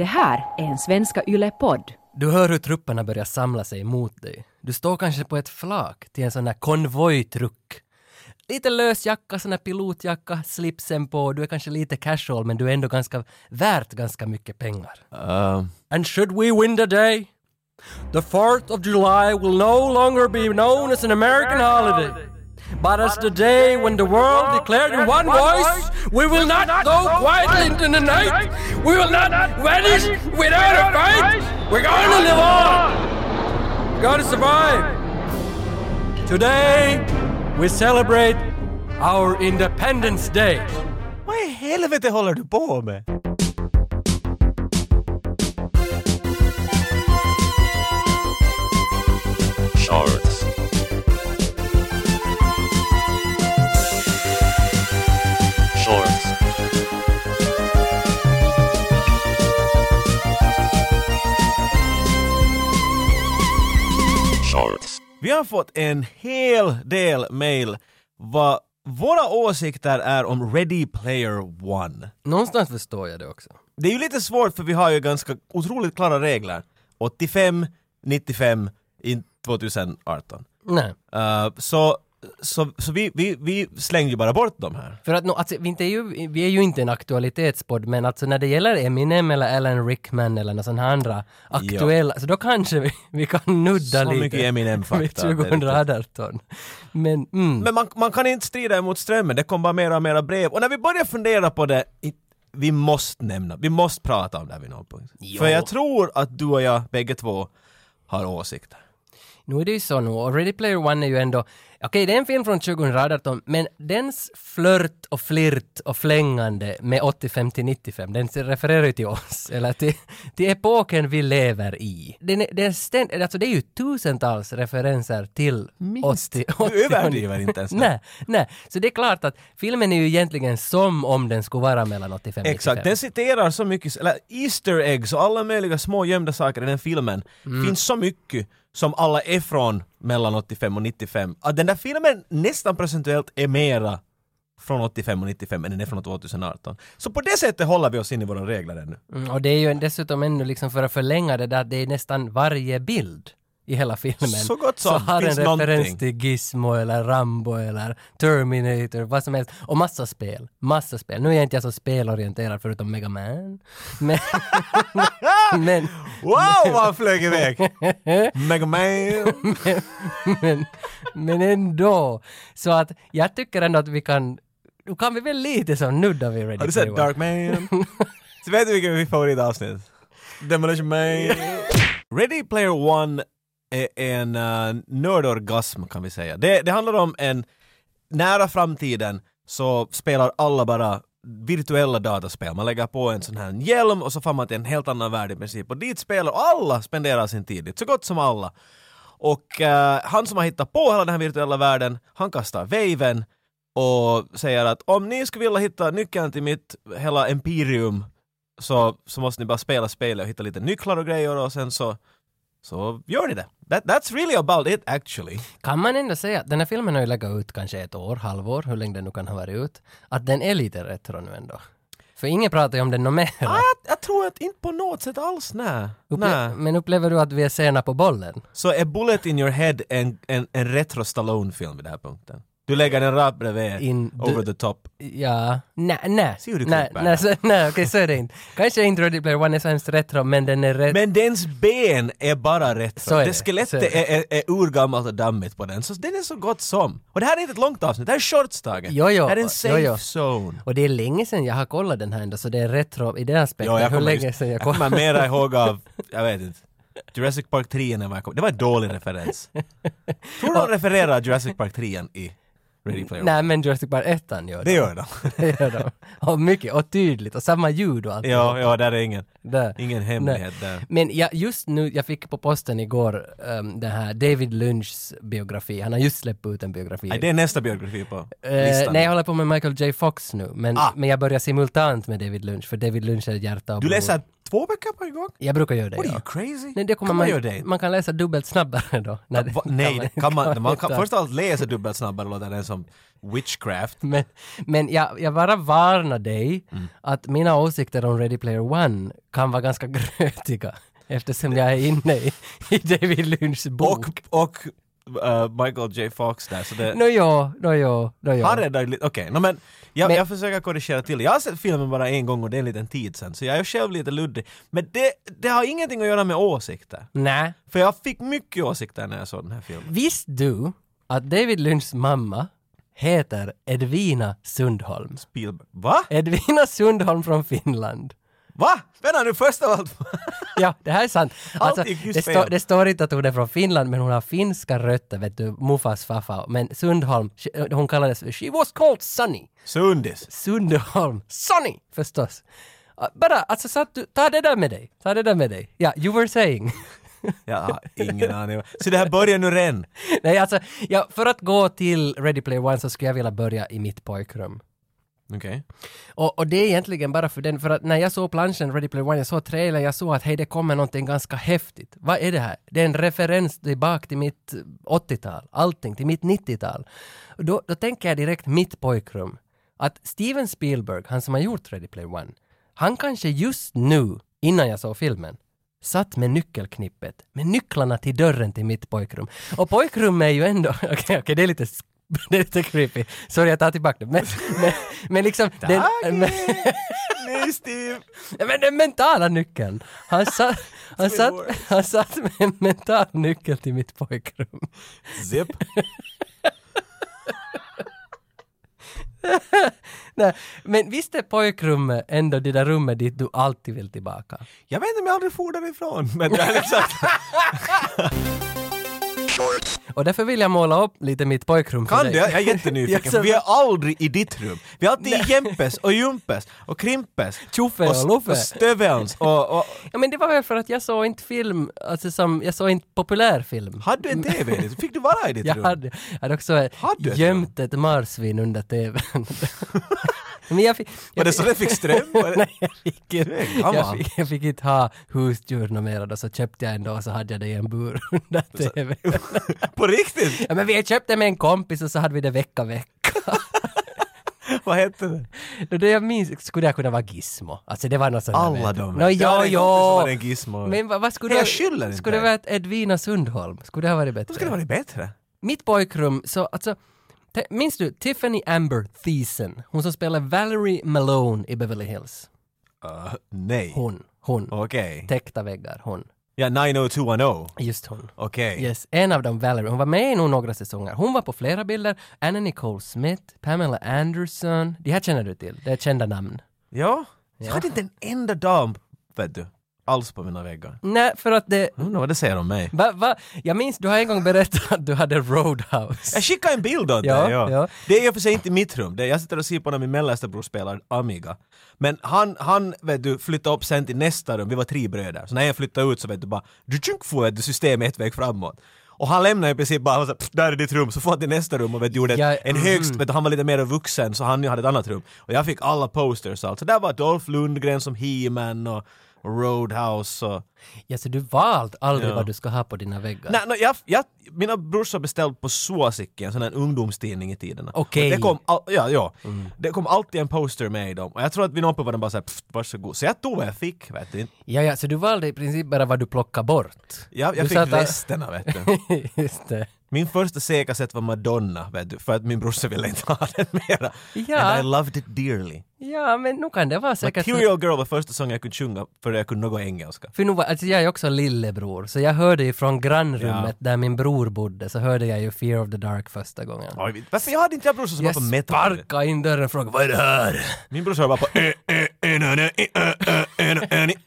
Det här är en Svenska Yle-podd. Du hör hur trupperna börjar samla sig mot dig. Du står kanske på ett flak till en sån här konvojtruck. Lite lös jacka, sån här pilotjacka, slipsen på, du är kanske lite casual men du är ändå ganska värt ganska mycket pengar. Uh, And should we win the day? The 4th of July will no longer be known as an American holiday, but as the day when the world declared in one voice, we will not go quietly into the night, we will not vanish without a fight, we're going to live on, we're going to survive. Today, we celebrate our Independence Day. vad i helvete håller du på med? Vi har fått en hel del mail vad våra åsikter är om Ready Player One. Någonstans förstår jag det också. Det är ju lite svårt för vi har ju ganska otroligt klara regler. 85, 95, in 2018. Nej. Uh, så så, så vi, vi, vi slängde ju bara bort de här. För att no, alltså, vi, inte är ju, vi är ju inte en aktualitetspodd, men alltså när det gäller Eminem eller Alan Rickman eller några sådana andra aktuella, så då kanske vi, vi kan nudda Så lite. mycket Eminem-fakta. vid 2018. Men, mm. Men man, man kan inte strida emot strömmen, det kommer bara mera och mera brev. Och när vi börjar fundera på det, vi måste nämna, vi måste prata om det här vid någon punkt. Jo. För jag tror att du och jag, bägge två, har åsikter. Nu är det ju så nu, och Ready Player One är ju ändå, okej det är en film från 2018, men dens flört och flirt och flängande med 85 till 95, den refererar ju till oss, eller till, till epoken vi lever i. Den den ständ, alltså det är ju tusentals referenser till 80, 80 Du överdriver inte ens. Nej, nej. Så det är klart att filmen är ju egentligen som om den skulle vara mellan 85 och 95. Exakt, den citerar så mycket, eller Easter eggs och alla möjliga små gömda saker i den filmen. Mm. finns så mycket som alla är från mellan 85 och 95. Att den där filmen nästan procentuellt är mera från 85 och 95 än den är från 2018. Så på det sättet håller vi oss in i våra regler ännu. Mm, och det är ju dessutom ännu liksom för att förlänga det där, det är nästan varje bild i hela filmen. Så gott som. har en Finns referens någonting. till Gizmo eller Rambo eller Terminator, vad som helst. Och massa spel. Massa spel. Nu är jag inte jag så spelorienterad förutom Mega Man. Men... men, Wow, vad han flög iväg! Mega Man! men, men ändå. Så att jag tycker ändå att vi kan, nu kan vi väl lite så nudda vid Ready Har du Player sett One. Dark Man? Så vet du vilken mitt favoritavsnitt? Demolition Man! Ready Player One en uh, nördorgasm kan vi säga. Det, det handlar om en nära framtiden så spelar alla bara virtuella dataspel. Man lägger på en sån här hjälm och så får man till en helt annan värld i princip. Och dit spelar alla spenderar sin tid dit, så gott som alla. Och uh, han som har hittat på hela den här virtuella världen, han kastar waven och säger att om ni skulle vilja hitta nyckeln till mitt hela empirium så, så måste ni bara spela spelet och hitta lite nycklar och grejer och sen så, så gör ni det. That, that's really about it actually. Kan man ändå säga att den här filmen har ju legat ut kanske ett år, halvår, hur länge den nu kan ha varit ut, att den är lite retro nu ändå. För ingen pratar ju om den något mer. Ah, jag, jag tror att inte på något sätt alls, nej. Upple- nej. Men upplever du att vi är sena på bollen? Så är Bullet in your head en, en, en retro Stallone-film vid den här punkten? Du lägger den rakt bredvid, In the- over the top. Ja, nej, nej. Se hur du nej, nej, så, nej okej så är det inte. Kanske inte Ready Player One är så hemskt retro, men den är rätt... Men dens ben är bara retro. Så är det skelettet är är, är, är urgammalt och dammigt på den, så den är så gott som. Och det här är inte ett långt avsnitt, det här är shortstagen. Jo, jo, det här är en jo, safe jo. zone. Och det är länge sedan jag har kollat den här ändå, så det är retro i den aspekten. Jo, jag hur länge sedan jag jag kommer kollade? mera ihåg av, jag vet inte, Jurassic Park 3 när jag kom. Det var en dålig referens. Tror du de refererar Jurassic Park 3 i Ready Player One? Nej, men Jurassic Park 1 gör Det gör de. det. gör de. Och mycket, och tydligt, och samma ljud och allt. ja, ja, där är ingen, Där. ingen hemlighet där. Men jag, just nu, jag fick på posten igår um, den här David Lynchs biografi. Han har just släppt ut en biografi. Nej, det är nästa biografi på Eh, listan. nej, jag håller på med Michael J Fox nu, men, Ah. men jag börjar simultant med David Lynch, för David Lynch är hjärta och Du blod. läser två böcker på en gång? Jag brukar göra det, What are ja. you crazy? Nej, det kommer kan man, man, göra det? man kan läsa dubbelt snabbare då. Nej, det Va? Nej, det kan man, man kan först av allt läsa dubbelt snabbare låter det som witchcraft. Men, men jag, jag bara varnar dig Mm. att mina åsikter om Ready Player One kan vara ganska grötiga eftersom jag är inne i, i David Lynchs bok. Och, och uh, Michael J. Fox där, så det... Nå jo, nå jo, nå jo. Han räddar lite, okej, no, men, jag, Men- jag försöker korrigera till. Jag har sett filmen bara en gång och det är en liten tid sen, så jag är själv lite luddig. Men det, det har ingenting att göra med åsikter. Nej. För jag fick mycket åsikter när jag såg den här filmen. Visste du att David Lynchs mamma heter Edvina Sundholm? Spielberg. Va? Edvina Sundholm från Finland. Va? Vänta nu, först av allt. Ja, det här är sant. Alltså, det, står- det står inte att hon är från Finland, men hon har finska rötter, vet du, Muffas faffa. Men Sundholm, hon kallades, she was called Sunny. Sundis. Sundholm, Sunny förstås. Uh, Bara, alltså så att du, ta det där med dig. Ta det där med dig. Ja, you were saying. Jag har ingen aning. Så det här börjar nu redan. Nej, alltså, ja, för att gå till Ready Player One så skulle jag vilja börja i mitt pojkrum. Okej. Och, och det är egentligen bara för den, för att när jag såg planschen Ready Player One, jag såg trailern, jag såg att hej, det kommer någonting ganska häftigt. Vad är det här? Det är en referens tillbaka till mitt 80-tal, allting, till mitt 90-tal. Då, då tänker jag direkt mitt pojkrum. Att Steven Spielberg, han som har gjort Ready Player One, han kanske just nu, innan jag såg filmen, satt med nyckelknippet, med nycklarna till dörren till mitt pojkrum. Och pojkrum är ju ändå, okej, okej, det är lite det är lite creepy. Sorry, jag tar tillbaka det. Men, men, men liksom... Den, men, Nej, Steve! Men den mentala nyckeln. Han satt, han satt, han satt med en mental nyckel till mitt pojkrum. Zip. Nej, men visst är pojkrummet ändå det där rummet dit du alltid vill tillbaka? Jag vet inte om jag aldrig for därifrån, men det är exakt. Och därför vill jag måla upp lite mitt pojkrum för Kan dig. du? Jag är jättenyfiken, för vi är aldrig i ditt rum. Vi är alltid i Jempes och Jumpes och Krimpes. Tjoffe och Luffe. Och Stövelns och, och... Ja men det var väl för att jag såg inte film, alltså som, jag såg inte populärfilm. Hade du en TV? Fick du vara i ditt Jag rum? hade, jag hade också Hade gömt ett marsvin under TVn. Men jag fick... Var jag det så det fick ström? Var Nej, jag fick, inte, jag, fick, jag fick inte ha husdjur något mer då, så köpte jag en då och så hade jag det i en bur under TVn. På riktigt? ja men vi köpte med en kompis och så hade vi det vecka vecka. Vad hette det? Då det jag minns skulle jag kunna vara Gizmo. Alltså det var något sånt Alla de. Jag ja, ja. en gizmo. Men vad, vad skulle Jag det... Skulle det ett Edvina Sundholm? Skulle det ha varit bättre? Då skulle det varit bättre. Mitt pojkrum, så alltså, minns du Tiffany Amber Thiessen? Hon som spelar Valerie Malone i Beverly Hills. Uh, nej. Hon, hon. Okej. Täckta väggar, hon. Ja, 90210. Just hon. Okej. Yes, en av dem, Valerie. Hon var med i nog några säsonger. Hon var på flera bilder. Anna Nicole Smith, Pamela Anderson. De här känner du till. Det är kända namn. Ja. Jag hade inte en enda dam, vet du, alls på mina väggar. Nej, för att det... Jag undrar vad det säger om mig. Va, va? Jag minns, du har en gång berättat att du hade Roadhouse. Jag skickade en bild åt Ja, dig, ja. ja. Det är i och för sig inte mitt rum. Det är, jag sitter och ser på när min mellersta bror spelar Amiga. Men han, han vet du, flyttade upp sen till nästa rum. Vi var tre bröder. Så när jag flyttade ut så vet du bara, du tjunk får ett system ett väg framåt. Och han lämnade i princip bara, "Pff, där är ditt rum, så får han till nästa rum och vet, du, gjorde Ja, en mhm. högst, vet du, han var lite mer vuxen så han hade ett annat rum. Och jag fick alla posters och allt. Så där var Dolph Lundgren som He-Man och Roadhouse och... Ja, så du valt aldrig Ja. vad du ska ha på dina väggar? Nej, no, jag, jag, mina brorsor beställde på Suosikki, en sån här ungdomstidning i tiderna. Okej. Och Det kom, all, ja, ja. Det kom alltid en poster med i dem. Och jag tror att vid någon punkt var den bara såhär, "Pff, varsågod. Så jag tog vad jag fick, vet du. Ja, ja, så du valde i princip bara vad du plockade bort? Jag, jag Du fick satt där- resterna, vet du. Just det. Min första C-kassett var Madonna, vet du, för att min brorsa ville inte ha den mera. Ja. And I loved it dearly. Ja, men nu kan det vara säkert... Material Girl var första sången jag kunde sjunga för jag kunde något engelska. För nu var, alltså jag är också lillebror, så jag hörde ju från grannrummet där min bror bodde, så hörde jag ju Fear of the Dark första gången. Oj, Varför jag hade inte jag brorsor som Jag var på metal? sparkade in dörren och frågade vad är det här? Min brorsa var bara på ö, ö,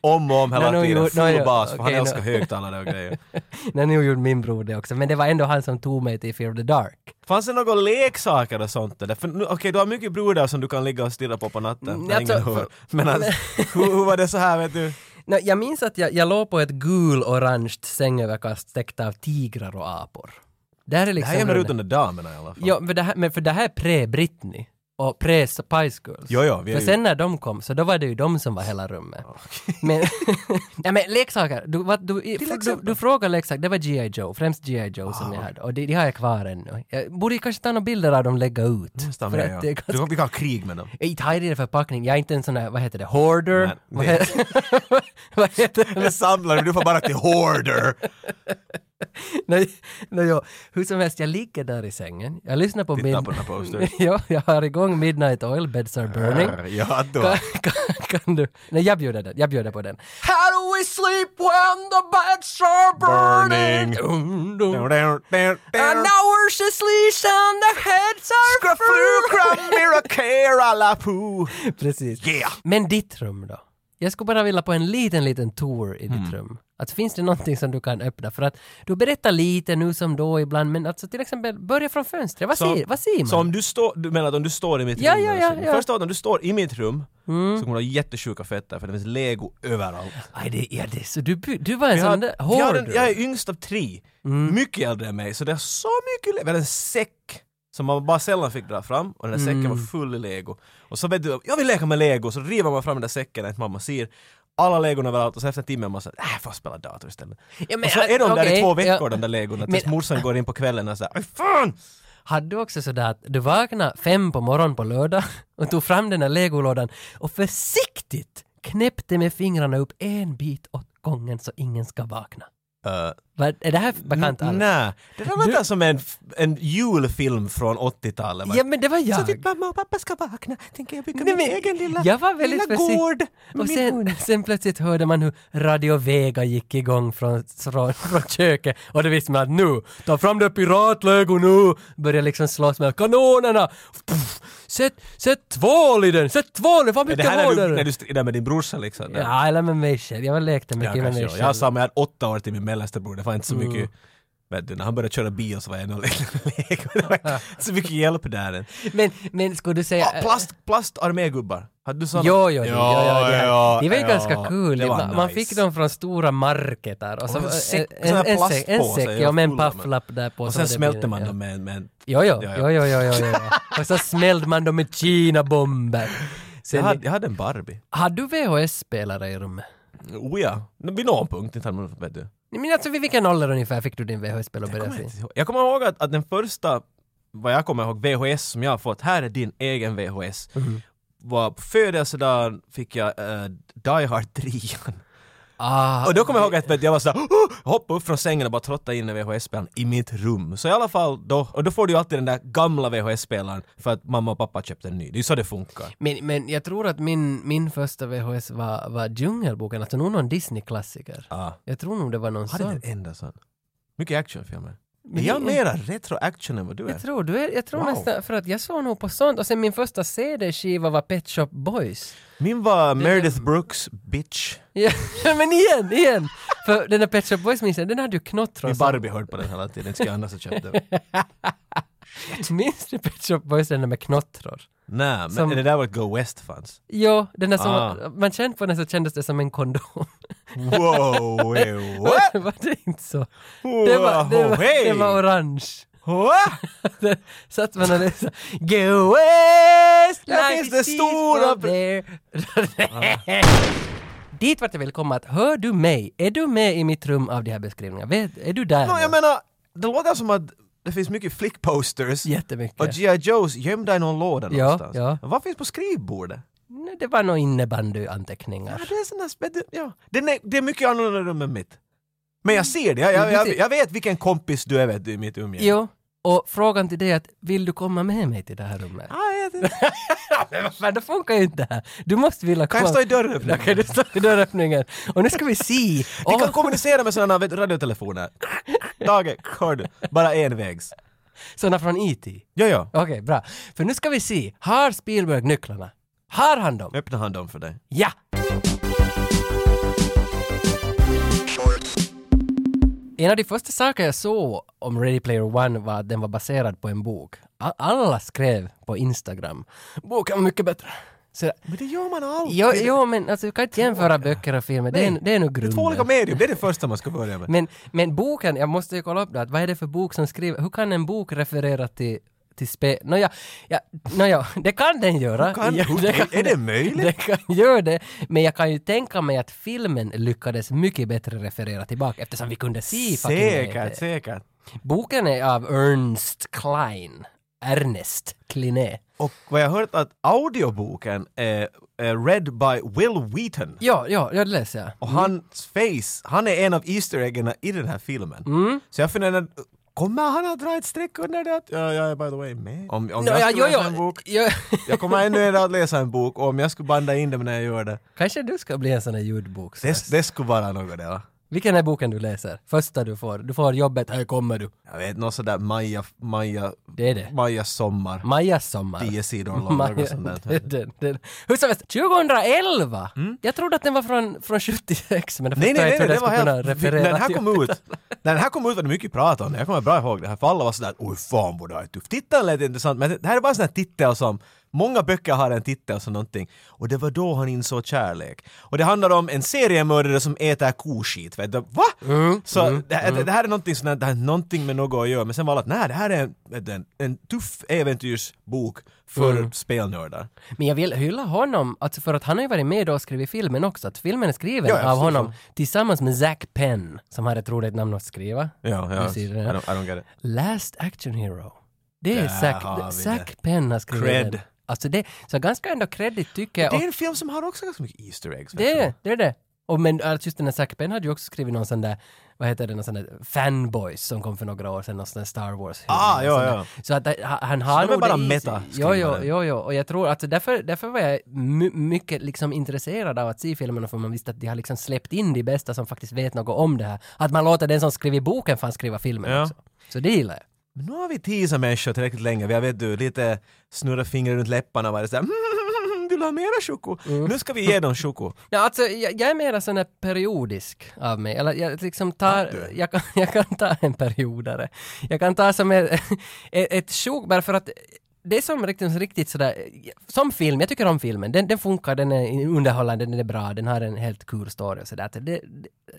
om och om hela No, no, tiden. no, Full bas, för han älskar no. högtalare och grejer. Nej, nu gjorde min bror det också, men det var ändå han som tog mig till Fear of the Dark. Fanns det några leksaker och sånt där? Okej, du har mycket brudar som du kan ligga och stirra på på natten. Mm, när jag ingen hör. Men alltså, hur, hur var det så här vet du? Nå, jag minns att jag, jag låg på ett gul-orange sängöverkast täckt av tigrar och apor. Det här är Det liksom... här jämnar ut runt- de där damerna i alla fall. Ja, för det här, men för det här är pre-Britney. Och Pres Spice Girls. Jo, jo, För ju- sen när de kom, så då var det ju de som var hela rummet. Men, ja, men leksaker, du, vad, du, du, du, frågar leksaker, det var G.I. Joe, främst G.I. Joe som Ah. jag hade. Och de, de har jag kvar ännu. Jag borde kanske ta några bilder av dem och lägga ut. Nästan För med, ja. det är Du, ganska... vi kan ha krig med dem. Inte har jag det förpackning, jag är inte en sån där, vad heter det, hoarder? Nej, vad, heter, vad heter det? Jag samlar, du får bara till hoarder. Nej, nej, jo. Hur som helst, jag ligger där i sängen. Jag lyssnar på Titta min... på den här postern. ja, jag har igång Midnight Oil, Beds Are Burning. Ja, då. Kan, kan, kan du... Nej, jag bjuder den. Jag bjuder på den. How do we sleep when the beds are burning? Burning. Dum. Down, down, down, And the heads are poo. Precis. Yeah. Men ditt rum då? Jag skulle bara vilja på en liten, liten tour i Mm. ditt rum. Att finns det någonting som du kan öppna? För att du berättar lite nu som då ibland, men alltså till exempel börja från fönstret. Vad, Så- ser, vad ser man? Så om du står, du menar att om du står i mitt Ja, rum? ja, ja, så- ja. Mm. Först av allt, om du står i mitt rum så kommer du ha jättesjuka fötter för det finns lego överallt. Aj, det, ja, det, så du, du var en sån där hoarder. jag är yngst av tre, Mm. mycket äldre än mig, så det är så mycket le- Vi hade en säck som man bara sällan fick dra fram och den där säcken Mm. var full i lego. Och så vet du, jag vill leka med lego, så river man fram den där säcken att mamma ser alla legorna överallt och så efter en timme man såhär, äh, får spela dator istället. Ja, men, och så är de där okej, i två veckor ja. de där legorna Men- tills morsan går in på kvällen och säger "Aj, fan! Hade du också sådär att du vaknade fem på morgonen på lördag och tog fram den där legolådan och försiktigt knäppte med fingrarna upp en bit åt gången så ingen ska vakna? Uh, Vad, är det här bekant alls? Nej, det där låter som en, en julfilm från 80-talet. Ja men det var Så jag. typ mamma och pappa ska vakna, tänker jag bygga Nej, min egen lilla, jag var väldigt lilla gård med Och sen, sen plötsligt hörde man hur Radio Vega gick igång från, från, från köket och det visste man att nu, ta fram det piratlego nu, började liksom slåss med kanonerna. Puff, sätt, sätt tvål i den, sätt tvål, vad Är det mycket här när du, när hårdare. du strider med din brorsa liksom? Ja, eller med mig själv. Jag lekte mycket med kanske. mig själv. Jag har samma, jag hade åtta år till min mellersta bror, det var inte så Mm. mycket Vet du, när han började köra bil så var jag nog inte så mycket hjälp där. Men, men skulle du säga... Ah, plast, plastarmégubbar, hade du såna? Jo, jo, jo, jo, jo, det, ja, det var ju ja. ganska kul. Var man, man nice. fick dem från stora marketer och så Och en, en, en plastpåse, säck ja, ja, med en pafflapp där på. Och sen smälte man ja. dem med, med Jo, jo, Ja, jo, ja. jo, jo, jo, jo. Och så smällde man dem med Kina-bomber. jag, hade, jag hade en Barbie. hade du VHS-spelare i rummet? Oh ja, vid någon punkt, inte hade man, vet du. Men alltså vid vilken ålder ungefär fick du din VHS-spelare att börja se? jag kommer ihåg att, att den första, vad jag kommer ihåg, VHS som jag har fått, här är din egen VHS. Mhm. Var på födelsedagen fick jag uh, Die Hard 3. Ah, och då kommer jag ihåg att jag var såhär, oh! hoppade upp från sängen och bara trottade in en VHS-spelaren i mitt rum. Så i alla fall då, och då får du ju alltid den där gamla VHS-spelaren för att mamma och pappa köpte en ny. Det är ju så det funkar. men, men jag tror att min, min första VHS var, var Djungelboken, alltså nog någon Disney-klassiker. Ah. Jag tror nog det var någon Hade sån. den enda sån. Mycket actionfilmer. Men är jag det- mera retro-action än vad du är? Jag tror, du är, jag tror Wow. nästan, för att jag såg nog på sånt och sen min första CD-skiva var Pet Shop Boys. Min var Meredith Brooks Bitch. Ja, men igen, igen! För den där Pet Shop Boys minns jag, den hade ju knottron. Min Barbie hörde på den hela tiden, inte ska jag annars ha köpt den. Minns du Pet Shop Boys, den där med knottror? Nej, men Som- är det där var Go West fanns? Jo, den där som, Ah. man kände på den så kändes det som en kondom. Wow, eh, what? var det inte så? Det var, det var, hey. det var orange. Satt man och läste Go West! Där finns det stora- there. Dit vart jag vill komma att, hör du mig? Är du med i mitt rum av de här beskrivningarna? Är du där? No, jag menar, det låter som att det finns mycket flickposters Jättemycket. och G.I. Joes gömda i någon låda Ja, någonstans. ja. Vad finns på skrivbordet? Nej, det var nog innebandyanteckningar. Ja, det är sp- det- ja. det, är, det är mycket annorlunda rum än mitt. Men jag ser det, jag, jag, jag, jag vet vilken kompis du är vet du, i mitt umgänge. Jo, och frågan till dig är att vill du komma med mig till det här rummet? Ah, jag vet inte. Men vad fan, det funkar ju inte här. Du måste vilja Kan komma. jag stå i dörröppningen? Okej, du står i dörröppningen. Och nu ska vi se. Vi kan kommunicera med sådana radiotelefoner. Tage, hör du? Bara envägs. Såna från E.T. Ja, ja. Okej, bra. För nu ska vi se. Har Spielberg nycklarna? Har han dem? Öppna han dem för dig. Ja! En av de första saker jag såg om Ready Player One var att den var baserad på en bok. Alla skrev på Instagram. Boken var mycket bättre. Så, Men det gör man alltid. jo, jo, men alltså, du kan inte jämföra böcker och filmer. Det är, det är nog Det är två grunden. olika medium, det är det första man ska börja med. Men, men boken, jag måste ju kolla upp det, vad är det för bok som skriver, hur kan en bok referera till till spel. Nåja, ja, nåja, det kan den göra. Kan- hur- är- är det möjligt? Den kan göra det, men jag kan ju tänka mig att filmen lyckades mycket bättre referera tillbaka eftersom vi kunde se Säkert, det. säkert. Boken är av Ernst Klein. Ernest Kliné. Och vad jag har hört att audioboken är, är read by Will Wheaton. Ja, ja, ja, det läser jag. Och hans face, han är en av Easter eggen i den här filmen. Mm. Så jag funderar, kommer han att dra ett streck under det att ja, jag är by the way med? Om, om Nå, jag ja, skulle jo, läsa jo, en bok, jo. jag kommer ännu en att läsa en bok och om jag skulle banda in det när jag gör det, Kanske du ska bli en sån här ljudbok. det, det skulle vara något det va? Vilken är boken du läser? Första du får. Du får jobbet, här kommer du. Jag vet, något sådär Maja, Maja, Det är det. Majas sommar. Majas sommar. Tio sidor lång, Maja, något sånt där. det, det, det. Hur som helst, 2011! Jag trodde att den var från, från 76, men det Mm. Nej, nej, nej, hur det den var helt... När den här kom ut, när den här kom ut var det mycket prat om det. Jag kommer bra ihåg det här, för alla var sådär oj fan vad det är tufft. Titeln lät intressant, men det här är bara en sån här titel som Många böcker har en titel som någonting. Och det var då han insåg kärlek. Och det handlar om en seriemördare som äter koskit. Vet du? Va? Mm, så det, här- det här är någonting sånt här, det här är någonting med något att göra. Men sen var det att nej, det här är en, en, en tuff äventyrsbok för Mm. spelnördar. Men jag vill hylla honom, alltså för att han har ju varit med och skrivit filmen också. Att filmen är skriven Ja, av honom så. tillsammans med Zack Penn, som har ett roligt namn att skriva. Ja, ja. I don't, I don't get it. Last Action Hero. Det är Zack, har Zack Penn har skrivit Cred. Alltså det, så ganska ändå credit tycker jag. Det är en film som har också ganska mycket Easter eggs. det är det, det är det. Och men alltså just den här Zack Penn hade ju också skrivit någon sån där, vad heter det, någon sån där Fanboys som kom för några år sedan, någon sån där Star Wars Ah, ja, ja. Så att det- han- har de är nog bara sig. Jo, jo, jo, jo, och jag tror att därför, därför var jag my, mycket liksom intresserad av att se filmerna för man visste att de har liksom släppt in de bästa som faktiskt vet något om det här. Att man låter den som skriver boken fan skriva filmen Ja. också. Så det gillar jag. Men nu har vi teasat människor tillräckligt länge. Vi har vet du, lite snurrat fingret runt läpparna och varit sådär "Mm, vill du ha mera choko? Mm. Nu ska vi ge dem choko. Ja, alltså, jag, jag är mera sån här periodisk av mig. Eller jag liksom tar, jag kan, jag kan ta en periodare. Jag kan ta som ett, ett, sjok, bara för att det är som riktigt, riktigt sådär, som film, jag tycker om filmen, den, den funkar, den är underhållande, den är bra, den har en helt kul story och sådär. Det,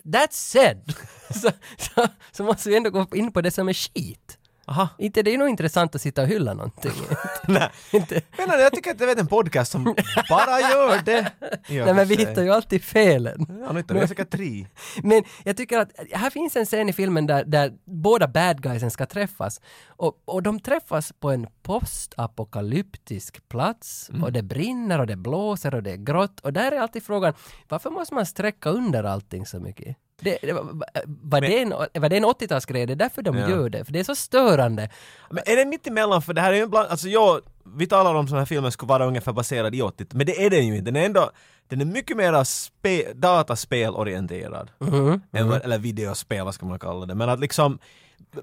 that's said! så, så, så måste vi ändå gå in på det som är skit. Aha. Inte det är nog intressant att sitta och hylla någonting. Nej. inte, Men jag tycker att det är en podcast som bara gör det. nej men vi hittar ju alltid felen. Ja, nu hittar vi säkert tre. Men jag tycker att här finns en scen i filmen där, där båda bad guysen ska träffas. Och, och de träffas på en postapokalyptisk plats och det brinner och det blåser och det är grått. Och där är alltid frågan, varför måste man sträcka under allting så mycket? Det, det, var, var, det en, var det en 80-talsgrej? Det är därför de Ja. gör det. För det är så störande. Men är det mitt emellan? För det här är ju ibland, alltså jag, vi talar om sådana här filmer skulle vara ungefär baserad i 80 men det är den ju inte. Den är ändå, den är mycket mer spe, dataspelorienterad. Än, vad- eller videospel, vad ska man kalla det. Men att liksom,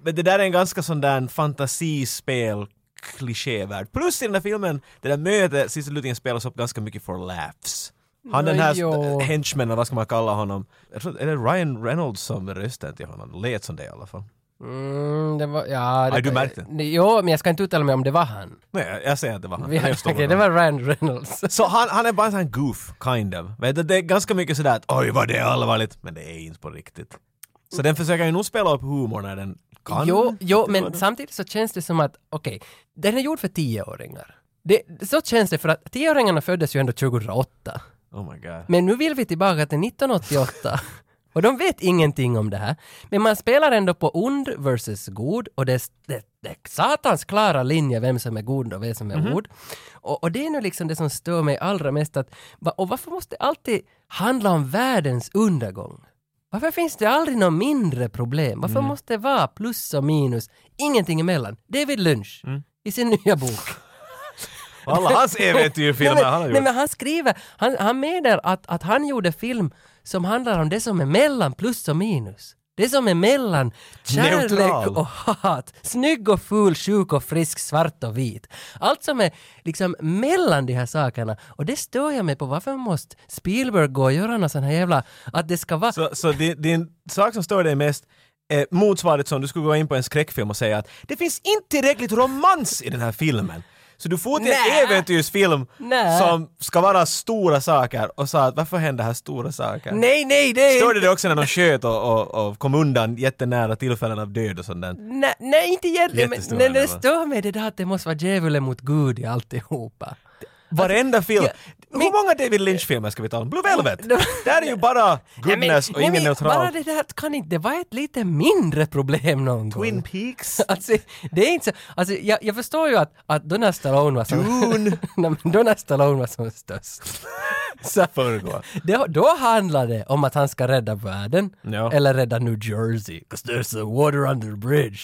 men det där är en ganska sån där fantasispel klichévärld. Plus i den här filmen, det där mötet, sista slutligen spelas upp ganska mycket for laughs. Han den här Jo. henchman, eller vad ska man kalla honom? Jag tror, är det Ryan Reynolds som är rösten till honom? Det lät som det i alla fall. Mm, det var, ja... Det, Aj, du märkte. Jo, men jag ska inte uttala mig om det var han. Nej, jag- säger att det var han. Okej, vad det var Ryan Reynolds. Så han, han är bara en sån goof, kind of. Vet du, det är ganska mycket sådär att oj vad det är allvarligt, men det är inte på riktigt. Så den försöker ju nog spela upp humor när den kan. Jo, jo men det- samtidigt så känns det som att, okej, den är gjord för tioåringar. Det, så känns det för att tioåringarna föddes ju ändå 2008. Oh my god. Men nu vill vi tillbaka till 1988. Och de vet ingenting om det här. Men man spelar ändå på ond versus god och det är, det, det är satans klara linje vem som är god och vem som är Mhm. ond. Och, och det är nu liksom det som stör mig allra mest att, och varför måste det alltid handla om världens undergång? Varför finns det aldrig något mindre problem? Varför Mm. måste det vara plus och minus, ingenting emellan? David Lynch, Mm. i sin nya bok. Alla hans äventyrfilmer nej, han har gjort. nej men han skriver, han, han menar att, att han gjorde film som handlar om det som är mellan plus och minus. Det som är mellan kärlek Neutral. och hat, snygg och ful, sjuk och frisk, svart och vit. Allt som är liksom mellan de här sakerna. Och det stör jag mig på. Varför måste Spielberg gå och göra någon sån här jävla... Att det ska vara... Så, så din, din sak som stör dig mest är motsvarigt som du skulle gå in på en skräckfilm och säga att det finns inte tillräckligt romans i den här filmen. Så du får till en äventyrsfilm Nä. som ska vara stora saker och sa att varför händer här stora saker? Nej, nej, det är Störde det också när de sköt och, och, och kom undan jättenära tillfällen av död och sånt där? Nej, nej, inte egentligen. Men, men det stör mig det där att det måste vara djävulen mot Gud i alltihopa. Varenda film. ja, Hur många David Lynch-filmer ska vi tala om? Blue Velvet! Där är ju bara goodness och ingen neutral. Bara det där kan inte, det var ett lite mindre problem någon gång. Twin Peaks? Alltså, det är inte så, alltså jag, jag förstår ju att, att Donald Stallone var som... Dune. Nej, men Donald Stallone var som störst. Så, det, då handlar det om att han ska rädda världen, Ja. eller rädda New Jersey, 'cause there's a water under the bridge.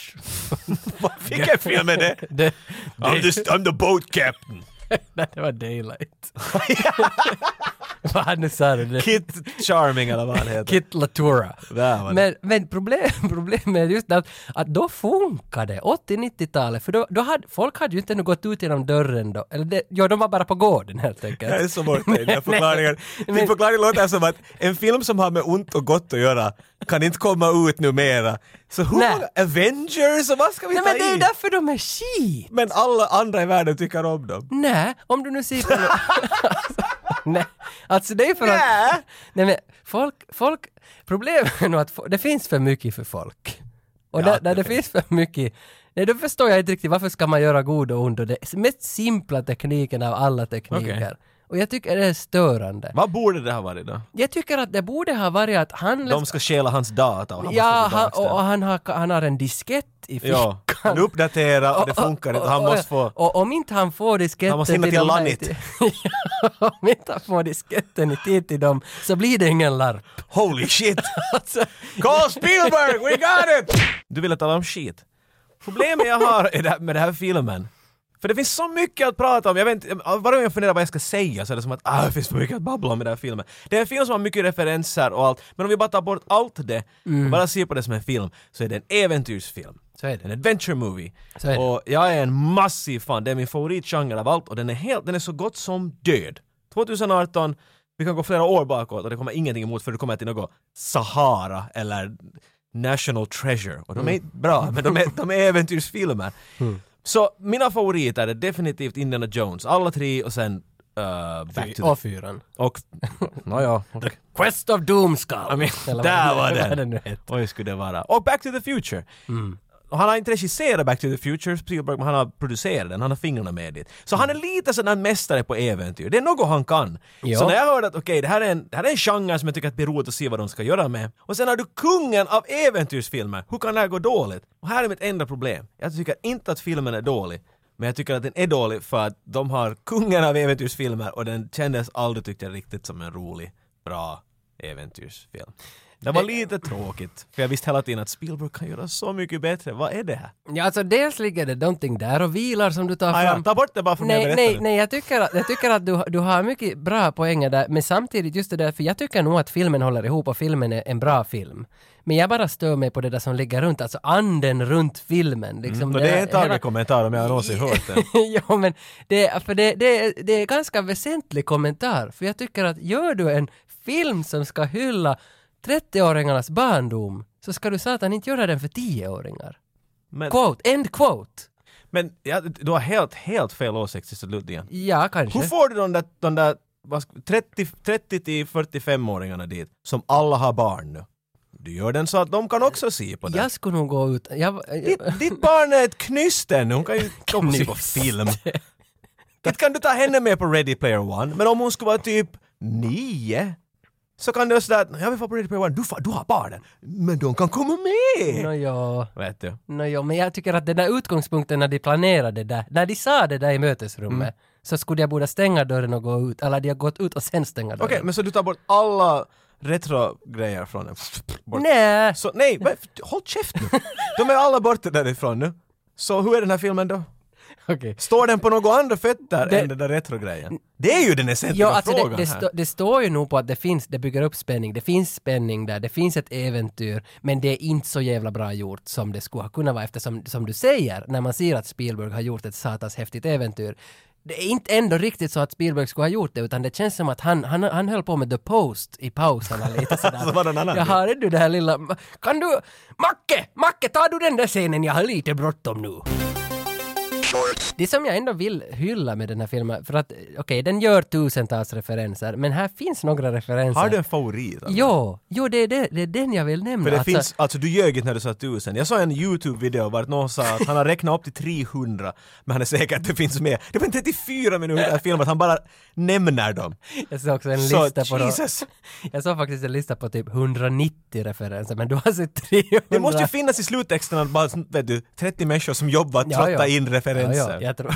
Vilken film är det? det, I'm the, I'm the boat captain. nej, det var Daylight. Vad han nu sa det. Kit Charming eller vad han heter. Kit Latura. Men, men problem, problemet är just att, att då funkade 80-90-talet, för då, då hade, folk hade ju inte ännu gått ut genom dörren då, eller det, ja, de var bara på gården helt enkelt. Jag är så borta i den här förklaringen. Din förklaring låter som att en film som har med ont och gott att göra kan inte komma ut numera. Så hur Nej. många Avengers och vad ska vi Nej ta men det är ju därför de är skit! Men alla andra i världen tycker om dem. Nej, om du nu ser på Nej, alltså det är för att... Nej. Nej men folk, folk, problemet är nog att det finns för mycket för folk. Och Ja, där, det där det finns. finns för mycket, nej då förstår jag inte riktigt varför ska man göra god och ond och det mest simpla tekniken av alla tekniker. Okej. Och jag tycker det är störande. Vad borde det ha varit då? Jag tycker att det borde ha varit att han... De ska stjäla hans data och han ja, han, och, och han, har, han har en diskett i fickan. Ja, han uppdaterar och det funkar inte. Han måste få... Och om inte han får disketten Han måste hinna till Lanit. Ja, om inte han får disketten i tid till dem så blir det ingen larp. Holy shit! Alltså, Call Spielberg, we got it! Du ville tala om skit. Problemet jag har med den här filmen, för det finns så mycket att prata om. Jag vet inte, varje gång jag funderar vad jag ska säga så är det som att ah, det finns för mycket att babbla om i den här filmen. Det är en film som har mycket referenser och allt, men om vi bara tar bort allt det och bara ser på det som en film så är det en äventyrsfilm. Så är det. En adventure movie. Och jag är en massiv fan, det är min favoritgenre av allt och den är helt, den är så gott som död. 2018, vi kan gå flera år bakåt och det kommer ingenting emot för det kommer till något Sahara eller National Treasure. Och de är inte bra, men de är, de är äventyrsfilmer. Så mina favoriter är definitivt Indiana Jones, alla tre och sen uh, Back to och the... fyran. Och... Nåja, och, Quest of Doomskull! I mean, där var den! Oj, skulle det vara. Och Back to the Future. Och han har inte regisserat Back to the Future, Spielberg, men han har producerat den, han har fingrarna med dit. Så han är lite sån där mästare på äventyr, det är något han kan. Ja. Så när jag hörde att okej, det, här är en, det här är en genre som jag tycker att det är roligt att se vad de ska göra med. Och sen har du kungen av äventyrsfilmer, hur kan det här gå dåligt? Och här är mitt enda problem. Jag tycker inte att filmen är dålig. Men jag tycker att den är dålig för att de har kungen av äventyrsfilmer och den kändes aldrig tyckte jag riktigt som en rolig, bra äventyrsfilm. Det var lite tråkigt, för jag visste hela tiden att Spielberg kan göra så mycket bättre. Vad är det här? Ja, alltså dels ligger det någonting där och vilar som du tar Ah, ja, fram. ta bort det bara från det jag Nej, berättade. nej, nej, jag tycker att, jag tycker att du, du har mycket bra poänger där, men samtidigt just det där, för jag tycker nog att filmen håller ihop och filmen är en bra film. Men jag bara stör mig på det där som ligger runt, alltså anden runt filmen. Liksom, Och det är en hela- Tage-kommentar om jag någonsin hört den. ja, men det, för det, det, är- det är ganska väsentlig kommentar. För jag tycker att gör du en film som ska hylla 30-åringarnas barndom så ska du satan inte göra den för 10-åringar. Men, Quote, end quote. men ja, du har helt, helt fel åsikt till slut igen. Ja, kanske. Hur får du de där, de där vad ska- 30, 30 till 45-åringarna dit, som alla har barn nu? Du gör den så att de kan också se på den. Jag skulle nog gå ut... Jag, Ditt, ditt barn är ett knyst ännu, hon kan ju och se på film. Inte kan du ta henne med på Ready Player One, men om hon skulle vara typ nio så kan du säga att jag vill få på Ready Player One, du, du har barnen, men de kan komma med! Nå ja, Vet du? nå ja, men jag tycker att den där utgångspunkten när de planerade det, när de sa det där i mötesrummet, Mm. så skulle jag borde stänga dörren och gå ut, eller de har gått ut och sen stänga dörren. Okej, men så du tar bort alla retro-grejer från den? Nej! Så nej, håll käft nu! De är alla borta därifrån nu. Så hur är den här filmen då? Okej. Står den på några andra fötter Det- än den där retro-grejen? Det är ju den essentiella Ja, alltså det, frågan det, här. stå, det står ju nog på att det finns, det bygger upp spänning, det finns spänning där, det finns ett äventyr, men det är inte så jävla bra gjort som det skulle ha kunnat vara eftersom, som du säger, när man ser att Spielberg har gjort ett satans häftigt äventyr, det är inte ändå riktigt så att Spielberg skulle ha gjort det, utan det känns som att han, han, han höll på med The Post i pauserna lite sådär. Så var det en annan Jaha, är du det här lilla... Kan du... Macke! Macke, tar du den där scenen? Jag har lite bråttom nu. Det som jag ändå vill hylla med den här filmen, för att okej, den gör tusentals referenser, men här finns några referenser. Har du en favorit? alltså? Jo, jo det, är det, det är den jag vill nämna. För det Alltså, finns, alltså du ljög när du sa tusen. Jag såg en YouTube-video vart någon sa att han har räknat upp till 300, men han är säker att det finns mer. Det var en 34 minuter film att han bara nämner dem. Jag såg också en Så lista på... Jesus! Jag såg faktiskt en lista på typ 190 referenser, men du har sett 300. Det måste ju finnas i sluttexten att bara, vet du, 30 människor som jobbar att trotta in referenser. Ja, ja. Jag tror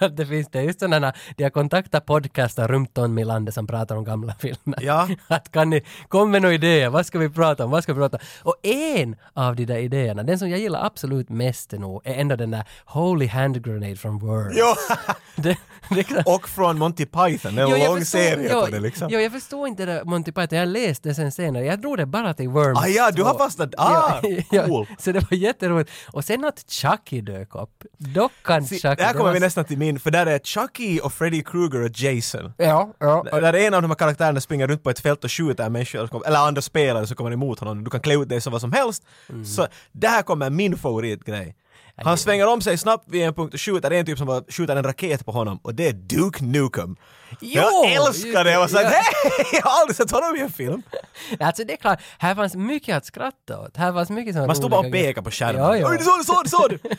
att det finns det. är Just sådana, de har kontaktat podcaster runt om i landet som pratar om gamla filmer. Ja. Att kan ni, kom med några idéer, vad ska vi prata om, vad ska vi prata om? Och en av de där idéerna, den som jag gillar absolut mest nog, är ändå den där Holy Hand Grenade. Jo! Det, det, Och från Monty Python, en Jo, jag lång förstår- serie jo, på det liksom. Jo, jag förstår inte det Monty Python. Jag läste sen senare. Jag drog det bara till Worms Ah, ja, du har 2. fastnat- ah, cool. Så det var jätteroligt. Och sen att Chucky dök upp. Dockan Se, Chucky. där kommer var vi nästan till min, för där är Chucky och Freddy Krueger och Jason. Ja, ja. Där är en av de här karaktärerna springer runt på ett fält och skjuter människor, eller andra spelare som kommer emot honom. Du kan klä ut dig som vad som helst. Mm. Så där kommer min favoritgrej. Han svänger om sig snabbt vid en punkt och skjuter en typ som bara skjuter en raket på honom och det är Duke Nukem. Jo, jag älskar det! Jag var såhär, ja. Jag har aldrig sett honom i en film. Alltså det är klart, här fanns mycket att skratta åt. Här fanns mycket sådana Man stod bara och pekade på skärmen. Ja, ja. Oj, såg, du såg, du såg! du!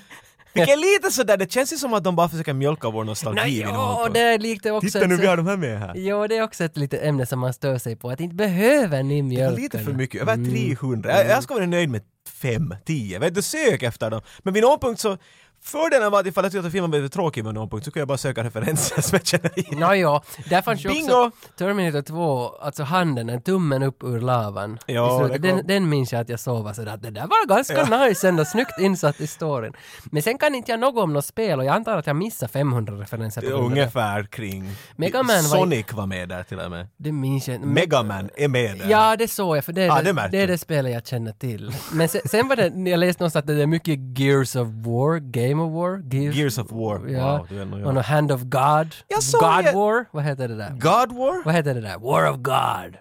Vilket är lite sådär, det känns ju som att de bara försöker mjölka vår nostalgi Nej, ja, det är lite också... Titta nu, vi har de här med här. Jo, det är också ett litet ämne som man stör sig på. Att inte behöver ni Det var mjölka. lite för mycket, över Mm. 300. Jag, jag ska vara nöjd med 5, 10. Vet du, sök efter dem. Men vid någon punkt så, fördelen var att ifall jag tyckte att filmen blev tråkig med någon punkt så kunde jag bara söka referenser som jag känner igen. Ja, där fanns ju Bingo! också Terminator 2, alltså handen, en tummen upp ur lavan. Ja, det kom. den, den minns jag att jag såg var sådär att det där var ganska nice ändå, snyggt insatt i storyn. Men sen kan inte jag något om något spel och jag antar att jag missade 500 referenser på det. Ungefär kring... Mega Man var- Sonic var med där till och med. Det minns jag inte. Megaman är med där. Ja, det såg jag, för det är, Ah, det, det det, är jag. det spelet jag känner till. Men sen, sen var det, jag läste någonstans att det är mycket Gears of War, Game of War? Gears, Gears of War. Ja. Wow, du är nog och jag. någon Hand of God? Jag såg God det. War? Vad heter det där? God War? Vad heter det där? War of God.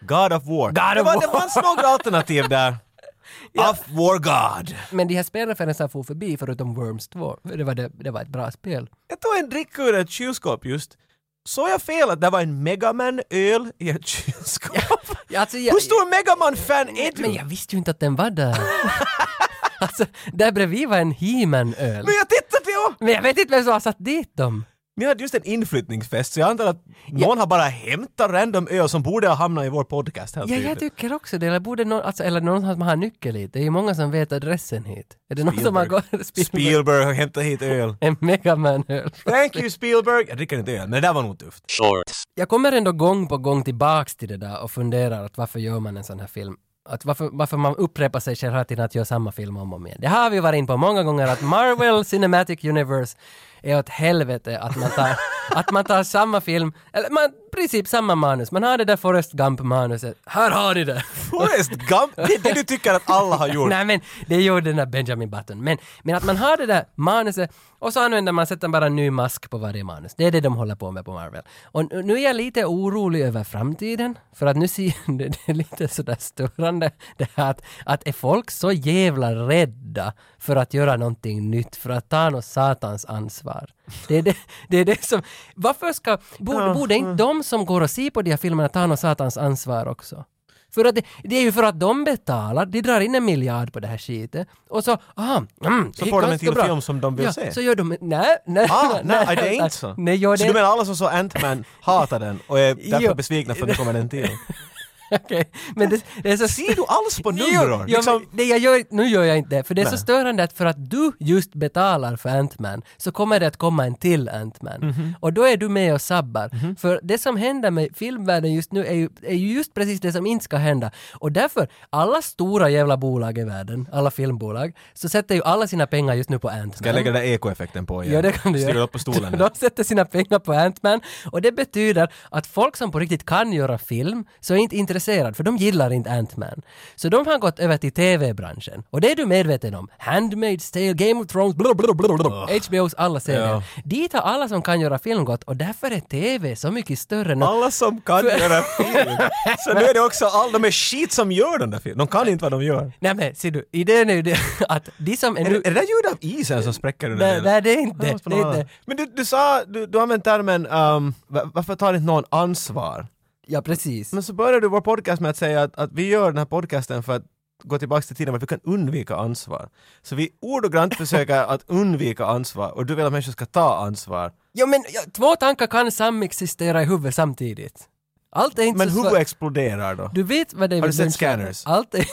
God of War. God det, of var, det fanns några alternativ där. Of War God. Men de här spelreferenserna for förbi förutom Worms 2. Det var, det, det var ett bra spel. Jag tog en dricka ur ett kylskåp just. Såg jag fel att det var en Megaman-öl i ett kylskåp? Ja, Alltså, jag, Hur stor Megaman-fan är du? Men jag visste ju inte att den var där. alltså, där bredvid var en He-Man-öl. Men jag tittade ju! Men jag vet inte vem som har satt dit dem. Vi hade just en inflyttningsfest så jag antar att någon har bara hämtat random öl som borde ha hamnat i vår podcast helt Ja, jag tydligt. tycker också det. Eller, borde någon, alltså, eller någon som har nyckel hit. Det är ju många som vet adressen hit. Är det någon som har gått... Spielberg. Spielberg har hämtat hit öl. En megaman-öl. Thank you Spielberg! Jag dricker inte öl, men det där var nog tufft. Shorts. Jag kommer ändå gång på gång tillbaks till det där och funderar att varför gör man en sån här film? Att varför, varför man upprepar sig själv hela tiden att göra samma film om och om igen. Det har vi varit in på många gånger att Marvel Cinematic Universe är åt helvete att man tar, att man tar samma film, eller man, princip samma manus. Man har det där Forrest Gump-manuset. Här har ni det! Forrest Gump, det är det du tycker att alla har gjort. Nej men det gjorde den där Benjamin Button. Men, men att man har det där manuset och så använder man, sätter bara en ny mask på varje manus. Det är det de håller på med på Marvel. Och nu är jag lite orolig över framtiden. För att nu ser det, det är lite sådär störande det här att, att är folk så jävla rädda för att göra någonting nytt, för att ta något satans ansvar. Det är det, det, är det som... Varför ska... Borde, borde inte de som går och ser på de här filmerna ta något satans ansvar också? För att det, det är ju för att de betalar, de drar in en miljard på det här skitet och så, aha, mm, Så får de en till bra. film som de vill ja, se. så gör de, nej, nej, Ah, nej, det är inte så. Nej, gör Så det du menar alla som såg Ant-Man hatar den och är därför Jo. besvikna för att det kommer en till? Okej, men det, det är så... Ser du alls på jo, Liksom, det jag gör, nu gör jag inte det, för det är så Nej. störande att för att du just betalar för Ant-Man så kommer det att komma en till Ant-Man. Mhm. Och då är du med och sabbar. För det som händer med filmvärlden just nu är ju, är ju just precis det som inte ska hända. Och därför, alla stora jävla bolag i världen, alla filmbolag, så sätter ju alla sina pengar just nu på Ant-Man. Ska jag lägga den där ekoeffekten på igen? Ja, det kan du göra. upp på stolen. De sätter sina pengar på Ant-Man och det betyder att folk som på riktigt kan göra film så är inte intresserade intresserad, för de gillar inte Ant-Man. Så de har gått över till TV-branschen. Och det är du medveten om. Handmaid's Tale, Game of Thrones, blablabla, HBOs alla serier. Ja. Dit har alla som kan göra film gått och därför är TV så mycket större nu. Alla som kan göra film. Så nu är det också alla, de är skit som gör den där filmen. De kan inte vad de gör. Nej men ser du, idén är ju det att de som är Är, det- är det där ljud av isen som spräcker Nej, delen? nej, det är inte det. är inte. Men du, du sa, du, du använde termen um, va- varför tar inte någon ansvar? Ja, precis. Men så började du vår podcast med att säga att, att vi gör den här podcasten för att gå tillbaka till tiden när vi kan undvika ansvar. Så vi ordagrant försöker att undvika ansvar och du vill att människor ska ta ansvar. Ja men ja, två tankar kan samexistera i huvudet samtidigt. Allt är inte Men så exploderar då. Du vet vad David Har du sett Lynch? Scanners? Allt är,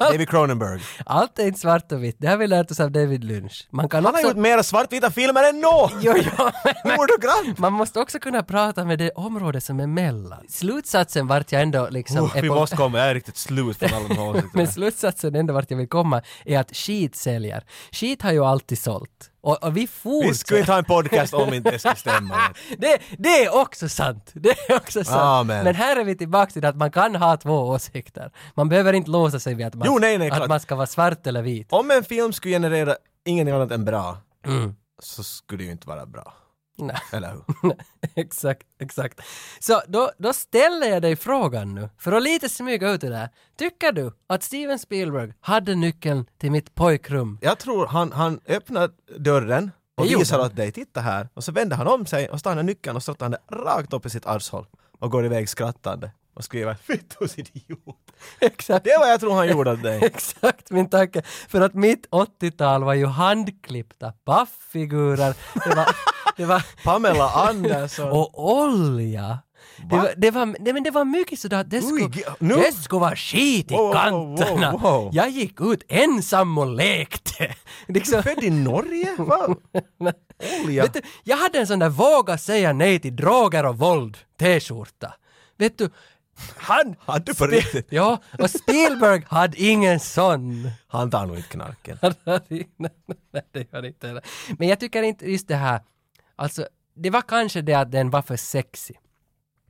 David Cronenberg. allt är inte svart och vitt. Det har vi lärt oss av David Lynch. Man kan Han har också... gjort mera svartvita filmer än nå! Jo, jo, Ordagrant! man måste också kunna prata med det område som är mellan. Slutsatsen vart jag ändå liksom Oh, vi på- måste komma, jag är riktigt slut från alla de här åsikterna. Men slutsatsen ändå vart jag vill komma är att skit säljer. Skit har ju alltid sålt. Och, och vi Vi fortsätter. skulle inte ha en podcast om inte det skulle stämma. Det, det är också sant! Det är också sant. Amen. Men här är vi tillbaka till att man kan ha två åsikter. Man behöver inte låsa sig vid att man, Jo, nej, nej, att man ska vara svart eller vit. Om en film skulle generera ingenting annat än bra, Mm. så skulle det ju inte vara bra. Nej, Eller hur? exakt, exakt. Så då, då ställer jag dig frågan nu, för att lite smyga ut det där. Tycker du att Steven Spielberg hade nyckeln till mitt pojkrum? Jag tror han, han öppnar dörren och Det visar åt dig, titta här. Och så vänder han om sig och han nyckeln och sätter det rakt upp i sitt arshåll. Och går iväg skrattande och skriver ”Fittos idiot”. Exakt. Det vad jag tror han gjorde åt dig. Exakt min tanke. För att mitt 80-tal var ju handklippta pafffigurer. Det var, det var Pamela Andersson. och olja. Det Va? var, det, var, nej, men det var mycket sådär att det skulle, nu- det skulle vara skit i Wow, kanterna. wow, wow. Jag gick ut ensam och lekte. Liksom, Född i Norge? Olja. vet du, jag hade en sån där våga säga nej till droger och våld t-skjorta. Vet du, han... Hade du på riktigt? Ja, och Spielberg hade ingen sån. Han tar nog inte knarken. Nej, det gör inte heller. Men jag tycker inte just det här, alltså det var kanske det att den var för sexy.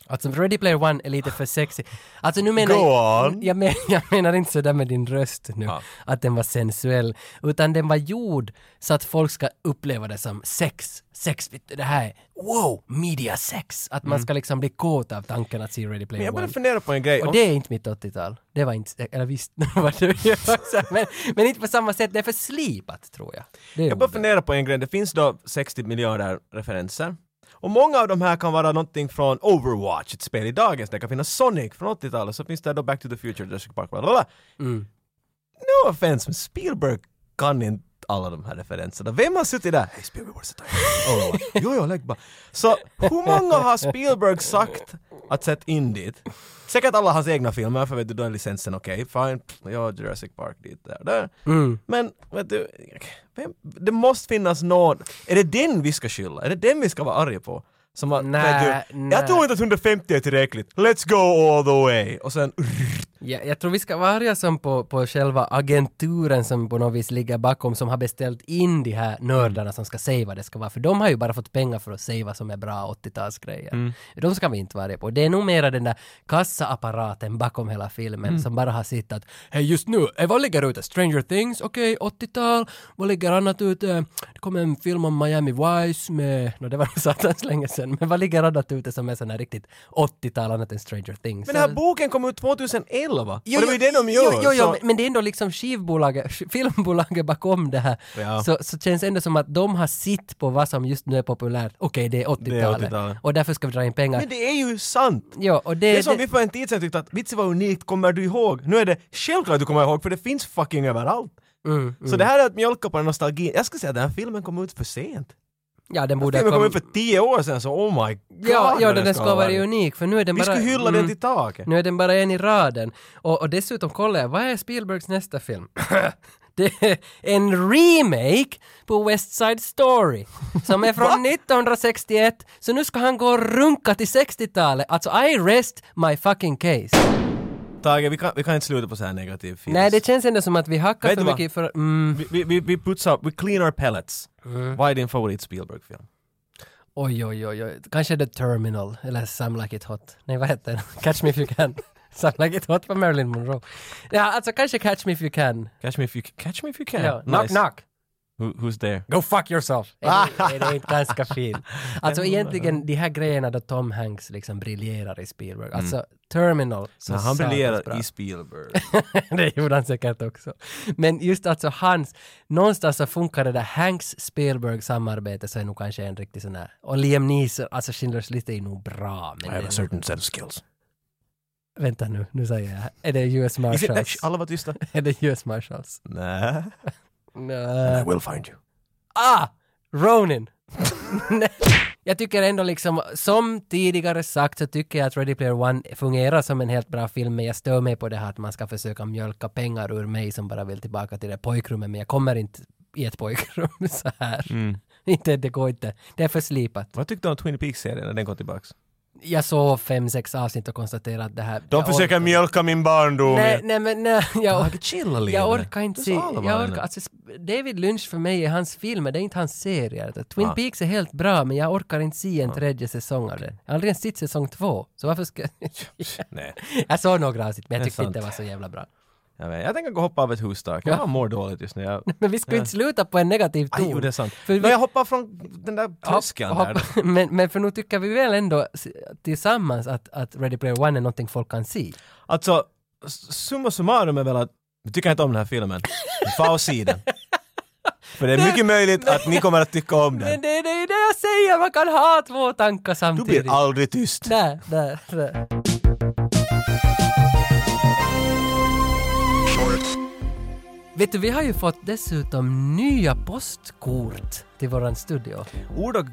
Alltså Ready Player One är lite för sexy. Alltså nu menar on. jag, men, jag menar inte sådär med din röst nu, Ja. att den var sensuell, utan den var gjord så att folk ska uppleva det som sex. Sex, det här är wow, media sex. Att man ska liksom bli kåt av tanken att se Ready Mm. Men Player jag One. började fundera på en grej. Och det är inte mitt 80-tal. Det var inte, eller visst, var det men, men inte på samma sätt, det är för slipat tror jag. Jag bara funderar på en grej, det finns då 60 miljarder referenser. Och många av de här kan vara någonting från Overwatch, ett spel i dagens. Det kan finnas Sonic från 80-talet, så finns det då Back to the Future, Jurassic Park, bla bla bla. Mm. No offense, men Spielberg kan inte alla de här referenserna. Vem har suttit där? Hey Spielberg, what's the time? Overwatch. Jo, jo, lägg bara. Så hur många har Spielberg sagt att sätta in dit? Säkert alla hans egna filmer, för vet du, då är licensen okej, fine. Ja, Jurassic Park dit, där, där. Mm. Men vet du, vem, det måste finnas någon, är det den vi ska skylla? Är det den vi ska vara arga på? Som Nej, vet du, jag tror inte att 150 är tillräckligt, let's go all the way! Och sen, Ja, jag tror vi ska vara arga som på, på själva agenturen som på något vis ligger bakom som har beställt in de här nördarna som ska säga vad det ska vara. För de har ju bara fått pengar för att säga vad som är bra 80-talsgrejer. Mm. De ska vi inte vara arga på. Det är nog mera den där kassaapparaten bakom hela filmen Mm. som bara har sett att hej just nu, eh, vad ligger ute? Stranger Things, okej, 80-tal, vad ligger annat ute? Det kommer en film om Miami Vice med, no, det var nog satans länge sedan, men vad ligger annat ute som är sån här riktigt 80-tal annat än Stranger Things? men den här boken kom ut 2011! Jo, och det var ju det de jo, gör! Jo, jo, så- men- det är ändå liksom skivbolaget, filmbolaget bakom det här. Ja. Så, så känns det ändå som att de har sitt på vad som just nu är populärt. Okej, det är 80-talet. 80-talet. och därför ska vi dra in pengar. Men det är ju sant! Jo, och det, Det är som det, vi för en tid sedan tyckte att vitsen var unikt, kommer du ihåg? Nu är det självklart att du kommer ihåg för det finns fucking överallt. mm, Så det här är att mjölka på nostalgin. Jag skulle säga att den här filmen kom ut för sent. Ja, den borde Filmen kom ut för tio år sedan så oh my god Ja, ja den, den ska vara varit. unik, för nu är den Vi bara... skulle hylla mm, den till taket. Nu är den bara en i raden. Och, och dessutom kollar jag, vad är Spielbergs nästa film? det är en remake på West Side Story, som är från 1961. Så nu ska han gå och runka till 60-talet. Alltså, I rest my fucking case. Tage, vi kan, vi kan inte sluta på så här negativ feels. Nej, det känns ändå som att vi hackar Vet för mycket för... Mm, Vi, vi, vi, putsar, vi clean our pellets. Vad är din favorit Spielberg-film? oj, oj, oj, oj. Kanske The Terminal, eller Some Like It Hot. Nej, vad heter den? Catch Me If You Can. Samlaget åt på Marilyn Monroe. Ja, alltså kanske Catch Me If You Can. Catch me if you, catch me if you can. Ja, knock Nice. knock. Who, who's there? Go fuck yourself! Är det, är det inte ganska fin? Alltså egentligen de här grejerna då Tom Hanks liksom briljerar i Spielberg. Alltså Terminal. Så Ja, han briljerar i Spielberg. det gjorde han säkert också. Men just alltså hans, någonstans så funkar det där Hanks-Spielberg samarbete så är nog kanske en riktig sån här, och Liam Neeson, alltså Schindler's list är nog bra. Men I have a certain set of skills. vänta nu, nu säger jag, är det US Marshals? alla var tysta. är det US Marshals? Nej. Nä. I will find you. Ah! Ronin! Jag tycker ändå liksom, som tidigare sagt så tycker jag att Ready Player One fungerar som en helt bra film, men jag stör mig på det här att man ska försöka mjölka pengar ur mig som bara vill tillbaka till det pojkrummet, men jag kommer inte i ett pojkrum så här. Inte, det går inte. Det är för slipat. Vad tyckte du om Twin Peaks-serien när den kom tillbaks? Jag såg fem, sex avsnitt och konstaterade att det här... De försöker orkar- mjölka min barndom. Nej, nej men nej, jag, Tage, chilla lite. jag orkar inte se, jag orkar, alltså, David Lynch för mig är hans filmer, det är inte hans serier. Twin Ah. Peaks är helt bra, men jag orkar inte se en tredje säsong av det. Jag har aldrig ens sett säsong två, så varför ska... Nej. jag såg några avsnitt, men jag tyckte inte det var så jävla bra. Jag, vet, jag tänker gå och hoppa av ett hustak. Ja. Jag mår dåligt just nu. Jag, Men vi ska ju inte sluta på en negativ ton. Aj, jo, det är sant. För vi- Men jag hoppar från den där tröskeln Hopp- där. hopp- men, men för nu tycker vi väl ändå tillsammans att, att Ready Player One är någonting folk kan se. Alltså, summa summarum är väl att vi tycker inte om den här filmen. Få och se den. För det är mycket möjligt att ni kommer att tycka om Men den. det, det är det jag säger, man kan ha två tankar Du samtidigt. blir aldrig tyst. Där, där, där. Vet du, vi har ju fått dessutom nya postkort till våran studio. Ord och,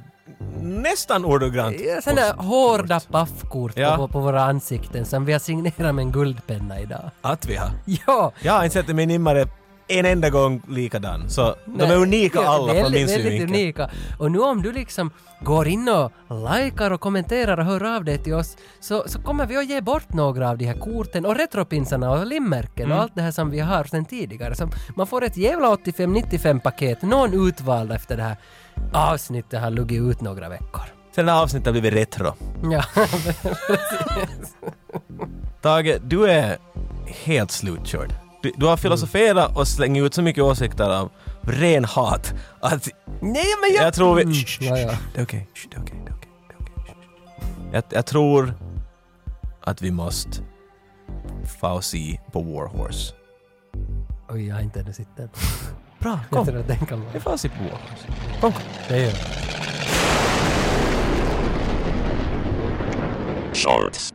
nästan ordagrant. Ja, Sådana hårda paffkort Ja. på, på våra ansikten som vi har signerat med en guldpenna idag. Att vi har. Ja! Jag har inte sett min nimmare en enda gång likadan. Så de är unika Ja, alla från väldigt, min väldigt synvinkel. unika. Och nu om du liksom går in och likar och kommenterar och hör av dig till oss så, så kommer vi att ge bort några av de här korten och retropinsarna och limmärken Mm. och allt det här som vi har sedan tidigare. Så man får ett jävla 85-95 paket, någon utvald efter det här avsnittet har luggit ut några veckor. Sen har avsnittet blivit retro. Ja, Tage, du är helt slutkörd. Du, du har filosoferat och slängt ut så mycket åsikter av ren hat att Nej men jag... jag tror vi... Mm, Shh, shh, ja, Det är okej, shh, det är okej, det är okej, det är okej. shh. Jag, jag tror att vi måste få se på War Horse. Oj, jag har inte ännu sett den. Bra, Jag kom. tror att den kan vara... Vi får se på War Horse. Kom, kom. Det gör jag. Shorts.